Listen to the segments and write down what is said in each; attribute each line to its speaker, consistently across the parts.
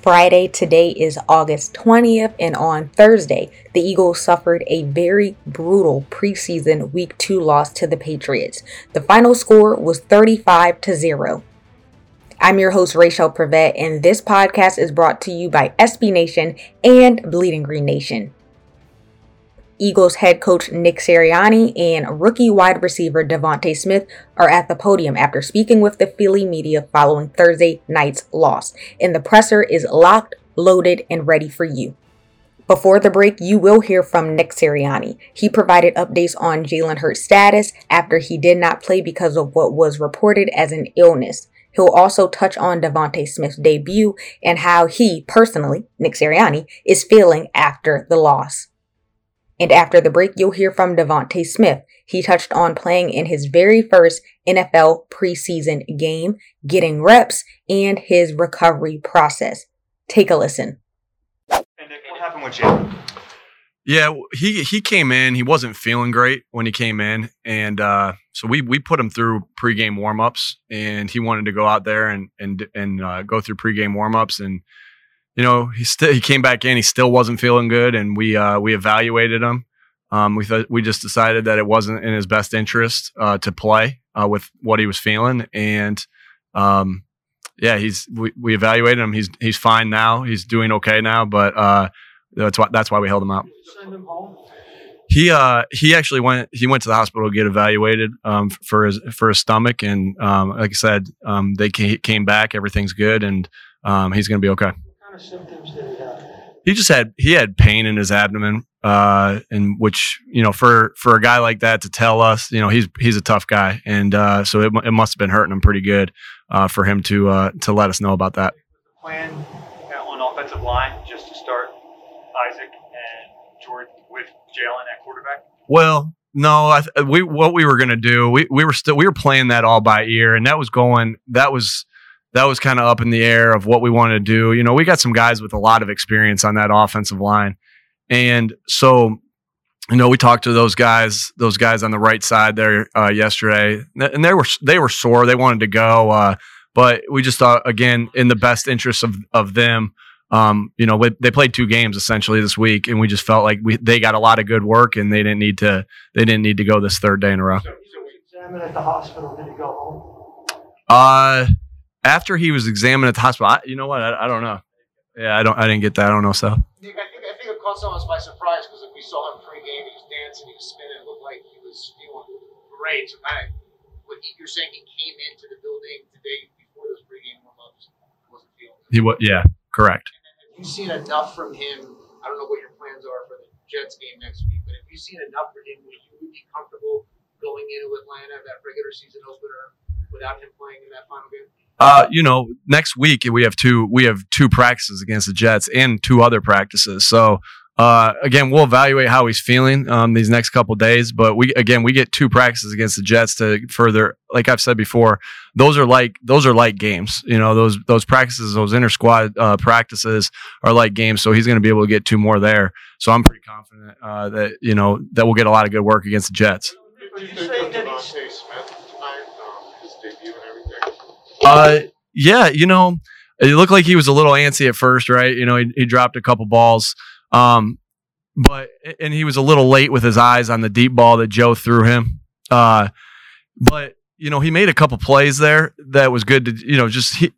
Speaker 1: Friday. Today is August 20th, and on Thursday, the Eagles suffered a very brutal preseason week two loss to the Patriots. The final score was 35 to 0. I'm your host, Rachel Prevet, and this podcast is brought to you by SB Nation and Bleeding Green Nation. Eagles head coach Nick Sirianni and rookie wide receiver DeVonta Smith are at the podium after speaking with the Philly media following Thursday night's loss. And the presser is locked, loaded, and ready for you. Before the break, you will hear from Nick Sirianni. He provided updates on Jalen Hurts' status after he did not play because of what was reported as an illness. He'll also touch on DeVonta Smith's debut and how he, personally, Nick Sirianni, is feeling after the loss. And after the break, you'll hear from DeVonta Smith. He touched on playing in his very first NFL preseason game, getting reps, and his recovery process. Take a listen.
Speaker 2: And Nick, what happened with Jalen?
Speaker 3: Yeah, he he came in. He wasn't feeling great when he came in, and uh, so we we put him through pregame warmups, and he wanted to go out there and and and uh, go through pregame warmups, and you know, he still he came back in. He still wasn't feeling good, and we uh, we evaluated him. Um, we thought we just decided that it wasn't in his best interest uh, to play uh, with what he was feeling, and um, yeah, he's we, we evaluated him. He's he's fine now. He's doing okay now, but uh, that's why that's why we held him out. He uh he actually went he went to the hospital to get evaluated um, for his for his stomach, and um, like I said, um, they came back. Everything's good, and um, he's going to be okay
Speaker 2: of symptoms did he have?
Speaker 3: He just had he had pain in his abdomen, uh, and which you know for for a guy like that to tell us, you know, he's he's a tough guy, and uh, so it, it must have been hurting him pretty good uh, for him to uh, to let us know about that.
Speaker 2: Plan on offensive line just to start Isaac and Jordan with Jalen at quarterback.
Speaker 3: Well, no, I, we what we were gonna do, we we were still we were playing that all by ear, and that was going that was that was kind of up in the air of what we wanted to do. You know, we got some guys with a lot of experience on that offensive line. And so, you know, we talked to those guys, those guys on the right side there uh, yesterday, and they were they were sore. They wanted to go, uh, but we just thought again in the best interest of of them. Um, you know, they played two games essentially this week, and we just felt like we they got a lot of good work, and they didn't need to they didn't need to go this third day in a row. So,
Speaker 2: so examined at the hospital. Did he go home?
Speaker 3: Uh after he was examined at the hospital, I, you know what? I, I, don't know. Yeah, I don't. I didn't get that. I don't know. So.
Speaker 4: Nick, I think I think it caught some of us by surprise because if we saw him pre-game, he was dancing, he was spinning, it looked like he was feeling great. So kind of what he, you're saying, he came into the building today before those pre-game warm-ups, wasn't feeling.
Speaker 3: He was. Yeah, correct.
Speaker 4: And then have you seen enough from him? I don't know what your plans are for the Jets game next week, but have you seen enough from him where you would be comfortable going into Atlanta that regular season opener without him playing in that final game?
Speaker 3: Uh, you know, next week we have two we have two practices against the Jets and two other practices. So uh, again, we'll evaluate how he's feeling um, these next couple days. But we again we get two practices against the Jets to further. Like I've said before, those are like those are like games. You know those those practices, those inter squad uh, practices are like games. So he's going to be able to get two more there. So I'm pretty confident uh, that you know that we'll get a lot of good work against the Jets.
Speaker 4: Did you say that Smith tonight, um, his debut and everything?
Speaker 3: Uh, yeah, you know, it looked like he was a little antsy at first, right? You know, he, he dropped a couple balls. Um, but and he was a little late with his eyes on the deep ball that Joe threw him. Uh, but you know, he made a couple plays there that was good to you know just he,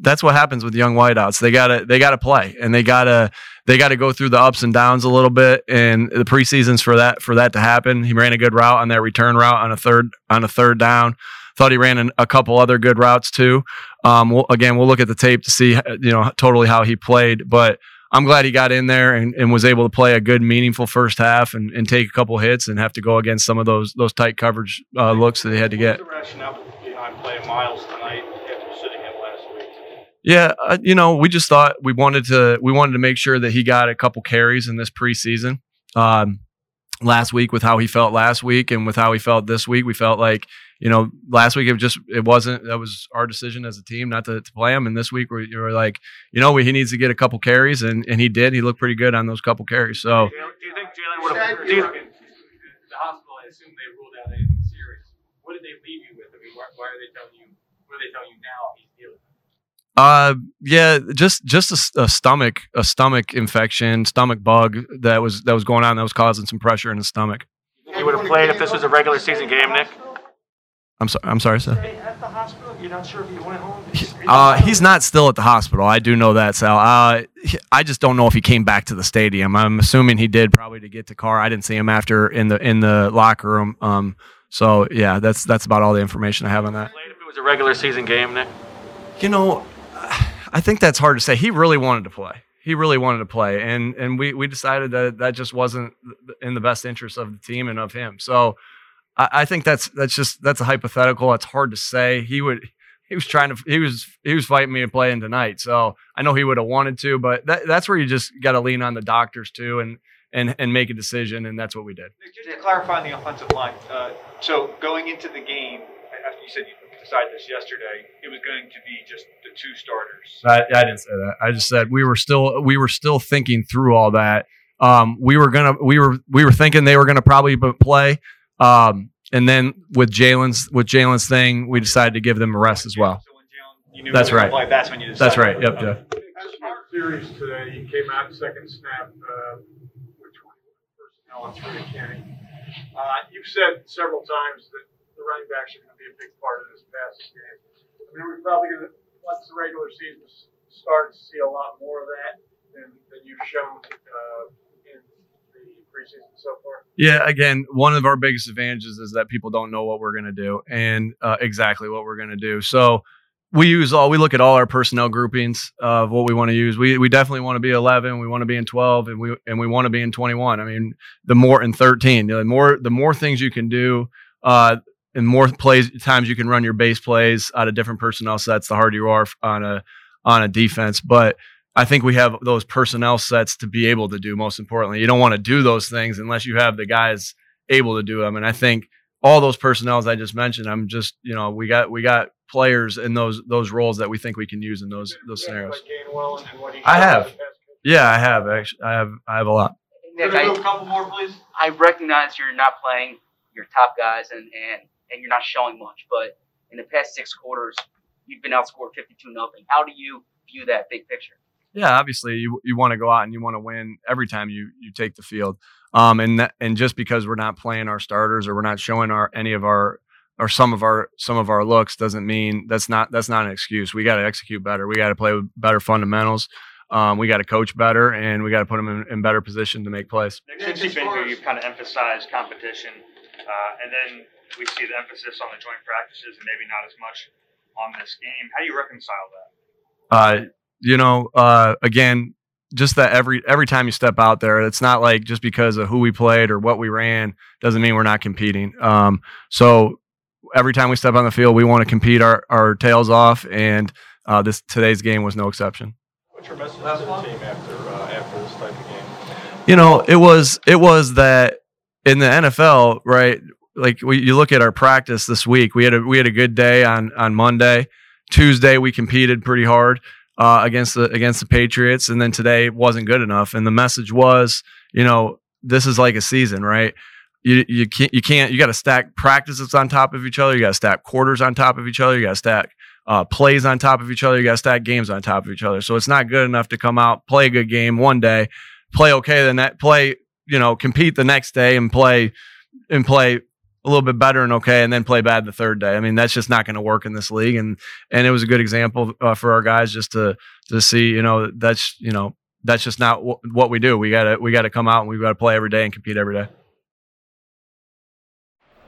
Speaker 3: that's what happens with young wideouts. They gotta they gotta play and they gotta they gotta go through the ups and downs a little bit. And the preseasons for that for that to happen. He ran a good route on that return route on a third on a third down. Thought he ran an, a couple other good routes too. Um, we'll, again, we'll look at the tape to see you know totally how he played, but I'm glad he got in there and, and was able to play a good, meaningful first half and, and take a couple hits and have to go against some of those those tight coverage uh, looks that they had to get.
Speaker 5: the rationale behind playing Miles tonight after sitting him last week?
Speaker 3: Yeah, uh, you know, we just thought we wanted to we wanted to make sure that he got a couple carries in this preseason. Um, last week with how he felt last week and with how he felt this week, we felt like you know last week it just it wasn't that was our decision as a team not to, to play him. And this week we were like, you know, he needs to get a couple carries, and and he did. He looked pretty good on those couple carries. So.
Speaker 5: Do you think Jalen would have? Do you,
Speaker 2: the hospital, I assume they ruled out anything serious. What did they leave you with? I mean, why, why are they telling you? What are they telling you now? He's dealing.
Speaker 3: Uh, yeah, just just a, a, stomach a stomach infection, stomach bug that was that was going on that was causing some pressure in his stomach.
Speaker 5: he would have played if this was a regular season game, Nick.
Speaker 3: I'm sorry. I'm sorry, sir.
Speaker 5: At the hospital, you're not sure if he went home.
Speaker 3: Uh, he's not still at the hospital. I do know that, Sal. Uh, I just don't know if he came back to the stadium. I'm assuming he did, probably to get to car. I didn't see him after in the in the locker room. Um, so yeah, that's that's about all the information I have on that.
Speaker 5: Played if it was a regular season game, Nick.
Speaker 3: You know, I think that's hard to say. He really wanted to play. He really wanted to play, and and we we decided that that just wasn't in the best interest of the team and of him. So I, I think that's that's just that's a hypothetical. It's hard to say. He would he was trying to he was he was fighting me to play in tonight. So I know he would have wanted to, but that, that's where you just got to lean on the doctors too and and and make a decision, and that's what we did.
Speaker 2: Just to clarify on the offensive line, uh, so going into the game, after you said you decided this yesterday, it was going to be just the two starters.
Speaker 3: I, I didn't say that. I just said we were still we were still thinking through all that. Um, we were gonna we were we were thinking they were gonna probably play. Um, and then with Jalen's with Jalen's thing, we decided to give them a rest as well.
Speaker 2: So when Jalen, you knew
Speaker 3: That's
Speaker 2: they were gonna
Speaker 3: right.
Speaker 2: Play, that's when you decided.
Speaker 3: That's right. Yep, Jeff.
Speaker 6: As our series today, you came out second snap uh, with 20 personnel and three to Kenny. Uh, you've said several times that running backs are going to be a big part of this passing game. I mean, we're probably going to, once the regular season starts, see a lot more of that than, than you've shown uh, in the preseason so far.
Speaker 3: Yeah, again, one of our biggest advantages is that people don't know what we're going to do and uh, exactly what we're going to do. So we use all we look at all our personnel groupings of what we want to use. We we definitely want to be 11, we want to be in 12 and we and we want to be in 21. I mean, the more in 13, the more the more things you can do uh and more plays times you can run your base plays out of different personnel sets, the harder you are on a on a defense, but I think we have those personnel sets to be able to do. Most importantly, you don't want to do those things unless you have the guys able to do them. And I think all those personnels I just mentioned, I'm just you know we got we got players in those those roles that we think we can use in those those
Speaker 6: Yeah,
Speaker 3: scenarios.
Speaker 6: like Gainwell and what he
Speaker 3: I have.
Speaker 6: in the past couple
Speaker 3: Yeah, I have actually. I have I have a lot.
Speaker 7: Nick,
Speaker 2: Can we do
Speaker 7: I,
Speaker 2: a couple more, please.
Speaker 7: I recognize you're not playing your top guys and, and, and you're not showing much, but in the past six quarters, you've been outscored 52 nothing. How do you view that big picture?
Speaker 3: Yeah, obviously you you want to go out and you want to win every time you you take the field. Um, and that, and just because we're not playing our starters or we're not showing our any of our or some of our some of our looks doesn't mean that's not that's not an excuse. We got to execute better. We got to play with better fundamentals. Um, we got to coach better, and we got to put them in, in better position to make plays.
Speaker 5: Since you've been here, you've kind of emphasized competition, uh, and then we see the emphasis on the joint practices and maybe not as much on this game. How do you reconcile that?
Speaker 3: uh, you know, uh, again, just that every every time you step out there, it's not like just because of who we played or what we ran doesn't mean we're not competing. Um, so every time we step on the field, we want to compete our, our tails off, and uh, this today's game was no exception.
Speaker 5: What's your message to the team after uh, after this type of game?
Speaker 3: You know, it was it was that in the NFL, right? Like we, you look at our practice this week, we had a we had a good day on on Monday. Tuesday we competed pretty hard uh, against the against the Patriots, and then today wasn't good enough. And the message was, you know, this is like a season, right? You you can't you can't you got to stack practices on top of each other. You got to stack quarters on top of each other. You got to stack uh, plays on top of each other. You got to stack games on top of each other. So it's not good enough to come out play a good game one day, play okay, then that play you know compete the next day and play and play a little bit better and okay, and then play bad the third day. I mean, that's just not going to work in this league. And and it was a good example uh, for our guys just to to see, you know, that's you know that's just not w- what we do. We gotta we gotta come out and we gotta play every day and compete every day.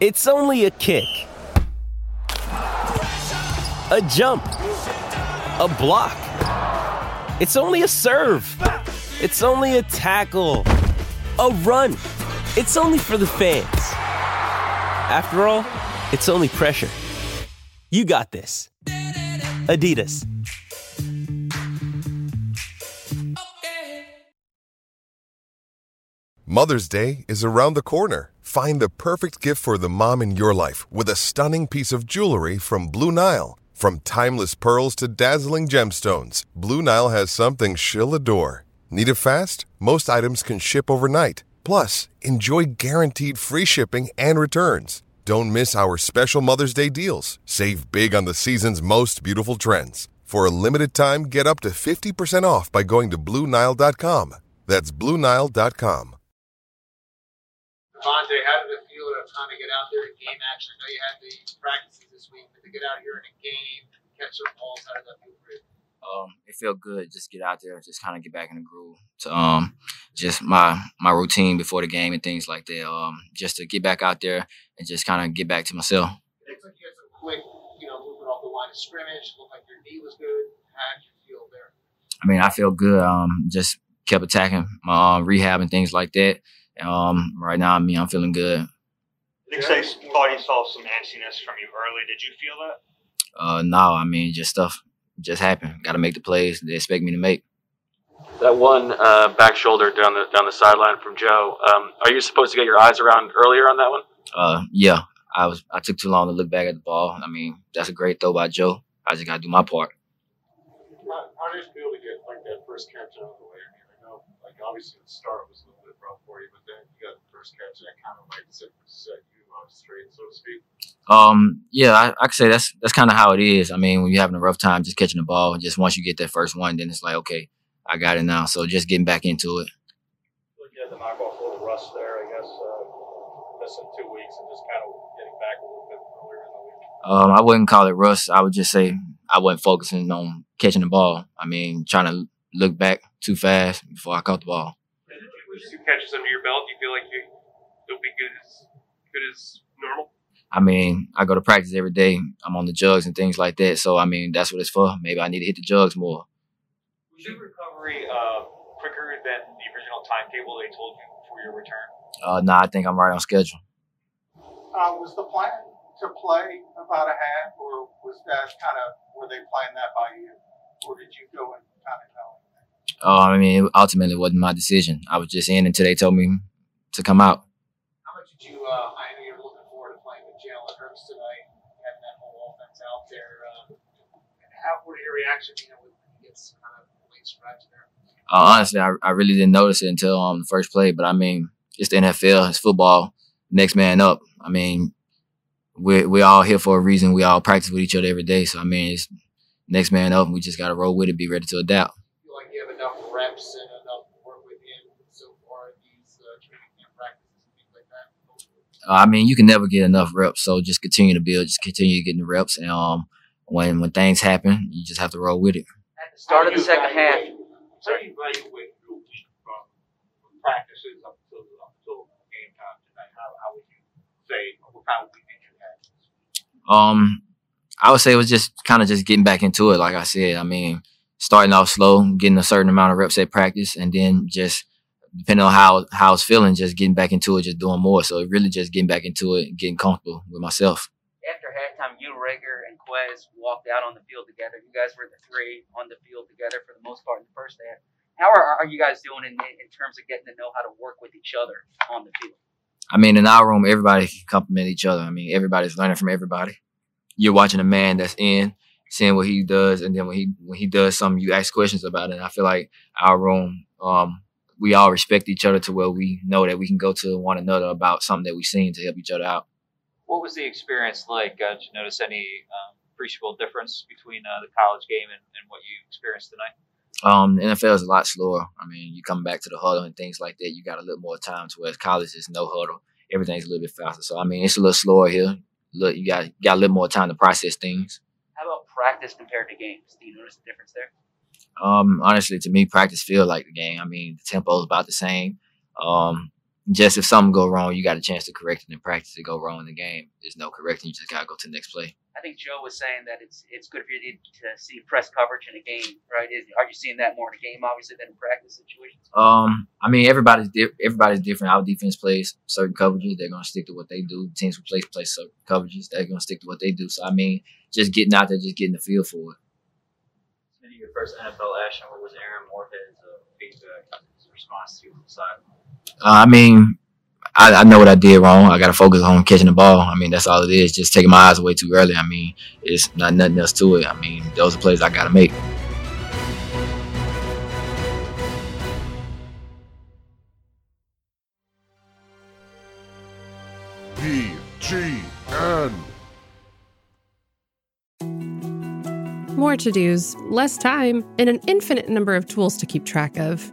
Speaker 8: It's only a kick, a jump, a block. It's only a serve. It's only a tackle, a run. It's only for the fans. After all, it's only pressure. You got this. Adidas.
Speaker 9: Mother's Day is around the corner. Find the perfect gift for the mom in your life with a stunning piece of jewelry from Blue Nile. From timeless pearls to dazzling gemstones, Blue Nile has something she'll adore. Need it fast? Most items can ship overnight. Plus, enjoy guaranteed free shipping and returns. Don't miss our special Mother's Day deals. Save big on the season's most beautiful trends. For a limited time, get up to 50% off by going to BlueNile.com. That's BlueNile.com.
Speaker 4: DeVonta, how did it feel to kind of get out there in game action? I know you had the practices this week, but to get out here in a game, catch some balls, how did that feel for you?
Speaker 10: Um, it felt good just get out there, just kind of get back in the groove. To um, just my my routine before the game and things like that. Um, just to get back out there and just kind of get back to myself.
Speaker 4: It looks like you had some quick, you know, movement off the line of scrimmage. Looked like your knee was good. How did you feel there?
Speaker 10: I mean, I feel good. Um, just kept attacking my uh, rehab and things like that. Um, right now, I mean, I'm feeling good.
Speaker 5: Nick Say thought he saw some antsiness from you early. Did you feel that?
Speaker 10: Uh, no, I mean, just stuff just happened. Got to make the plays they expect me to make.
Speaker 11: That one uh, back shoulder down the down the sideline from Joe. Um, are you supposed to get your eyes around earlier on that one?
Speaker 10: Uh, yeah, I was. I took too long to look back at the ball. I mean, that's a great throw by Joe. I just got to do my part.
Speaker 6: How, how did it feel to get like that first catch out of the way? I mean, I know like obviously the start was a little bit rough for you, but then you got the first catch and that kind of like set, set you straight, so to speak.
Speaker 10: Um, yeah, I, I could say that's that's kind of how it is. I mean, when you're having a rough time just catching the ball, just once you get that first one, then it's like, okay, I got it now. So just getting back into it.
Speaker 12: Like you had to knock off a little rust there, I guess, uh, missing two weeks and just kind of getting back a little bit earlier in the week.
Speaker 10: Um, I wouldn't call it rust. I would just say I wasn't focusing on catching the ball. I mean, trying to look back too fast before I caught the ball.
Speaker 13: With two catches under your belt, do you feel like you, you'll be good as good as normal?
Speaker 10: I mean, I go to practice every day. I'm on the jugs and things like that. So I mean, that's what it's for. Maybe I need to hit the jugs more.
Speaker 2: Was your recovery uh, quicker than the original timetable they told you before your return?
Speaker 10: Uh, nah, I think I'm right on schedule.
Speaker 6: Uh, was the plan to play about a half, or was that kind of were they playing that by you, or did you go and kind of know?
Speaker 10: Oh, I mean, it ultimately wasn't my decision. I was just in until they told me to come out.
Speaker 4: How much did you? Uh, I know you're looking forward to playing with Jalen Hurts tonight, having that whole offense out there. Uh, how what are your reactions? You know, when he gets kind of late stretch there.
Speaker 10: Uh, honestly, I, I really didn't notice it until um, the first play. But I mean, it's the NFL, it's football. Next man up. I mean, we're we all here for a reason. We all practice with each other every day. So I mean, it's next man up. We just got to roll with it, be ready to adapt.
Speaker 4: like you have enough reps and enough work with him so far in these uh, training camp practices and things like that.
Speaker 10: Uh, I mean, you can never get enough reps. So just continue to build, just continue getting the reps. And um, when when things happen, you just have to roll with it.
Speaker 7: At the start of the second half,
Speaker 6: How do you evaluate your week from practices up until up until game time tonight? How, how would you say what kind of week did you have?
Speaker 10: Um, I would say it was just kind of just getting back into it. Like I said, I mean, starting off slow, getting a certain amount of reps at practice, and then just depending on how how I was feeling, just getting back into it, just doing more. So really, just getting back into it, getting comfortable with myself.
Speaker 7: Halftime, you, Reagor, and Quez walked out on the field together. You guys were the three on the field together for the most part in the first half. How are, are you guys doing in, in terms of getting to know how to work with each other on the field?
Speaker 10: I mean, in our room, everybody can compliment each other. I mean, everybody's learning from everybody. You're watching a man that's in, seeing what he does, and then when he when he does something, you ask questions about it. And I feel like our room, um, we all respect each other to where we know that we can go to one another about something that we've seen to help each other out.
Speaker 14: What was the experience like? Uh, did you notice any um, appreciable difference between uh, the college game and, and what you experienced tonight?
Speaker 10: Um, the NFL is a lot slower. I mean, you come back to the huddle and things like that. You got a little more time. To whereas college is no huddle. Everything's a little bit faster. So I mean, it's a little slower here. Look, you got you got a little more time to process things.
Speaker 7: How about practice compared to games? Do you notice the difference there?
Speaker 10: Um, honestly, to me, practice feel like the game. I mean, the tempo is about the same. Um, just if something go wrong, you got a chance to correct it in practice. It go wrong in the game, there's no correcting. You just gotta go to the next play.
Speaker 7: I think Joe was saying that it's it's good for you to see press coverage in a game, right? Is, are you seeing that more in a game, obviously, than in practice situations?
Speaker 10: Um, I mean, everybody's di- everybody's different. Our defense plays certain coverages; they're gonna stick to what they do. Teams who play play certain coverages; they're gonna stick to what they do. So, I mean, just getting out there, just getting the feel for it.
Speaker 14: Maybe your first NFL action. What was Aaron Moorehead's uh, feedback, his response to you on the side?
Speaker 10: Uh, I mean, I, I know what I did wrong. I got to focus on catching the ball. I mean, that's all it is. Just taking my eyes away too early. I mean, it's not nothing else to it. I mean, those are plays I got to make.
Speaker 9: BGN.
Speaker 15: More to dos, less time, and an infinite number of tools to keep track of.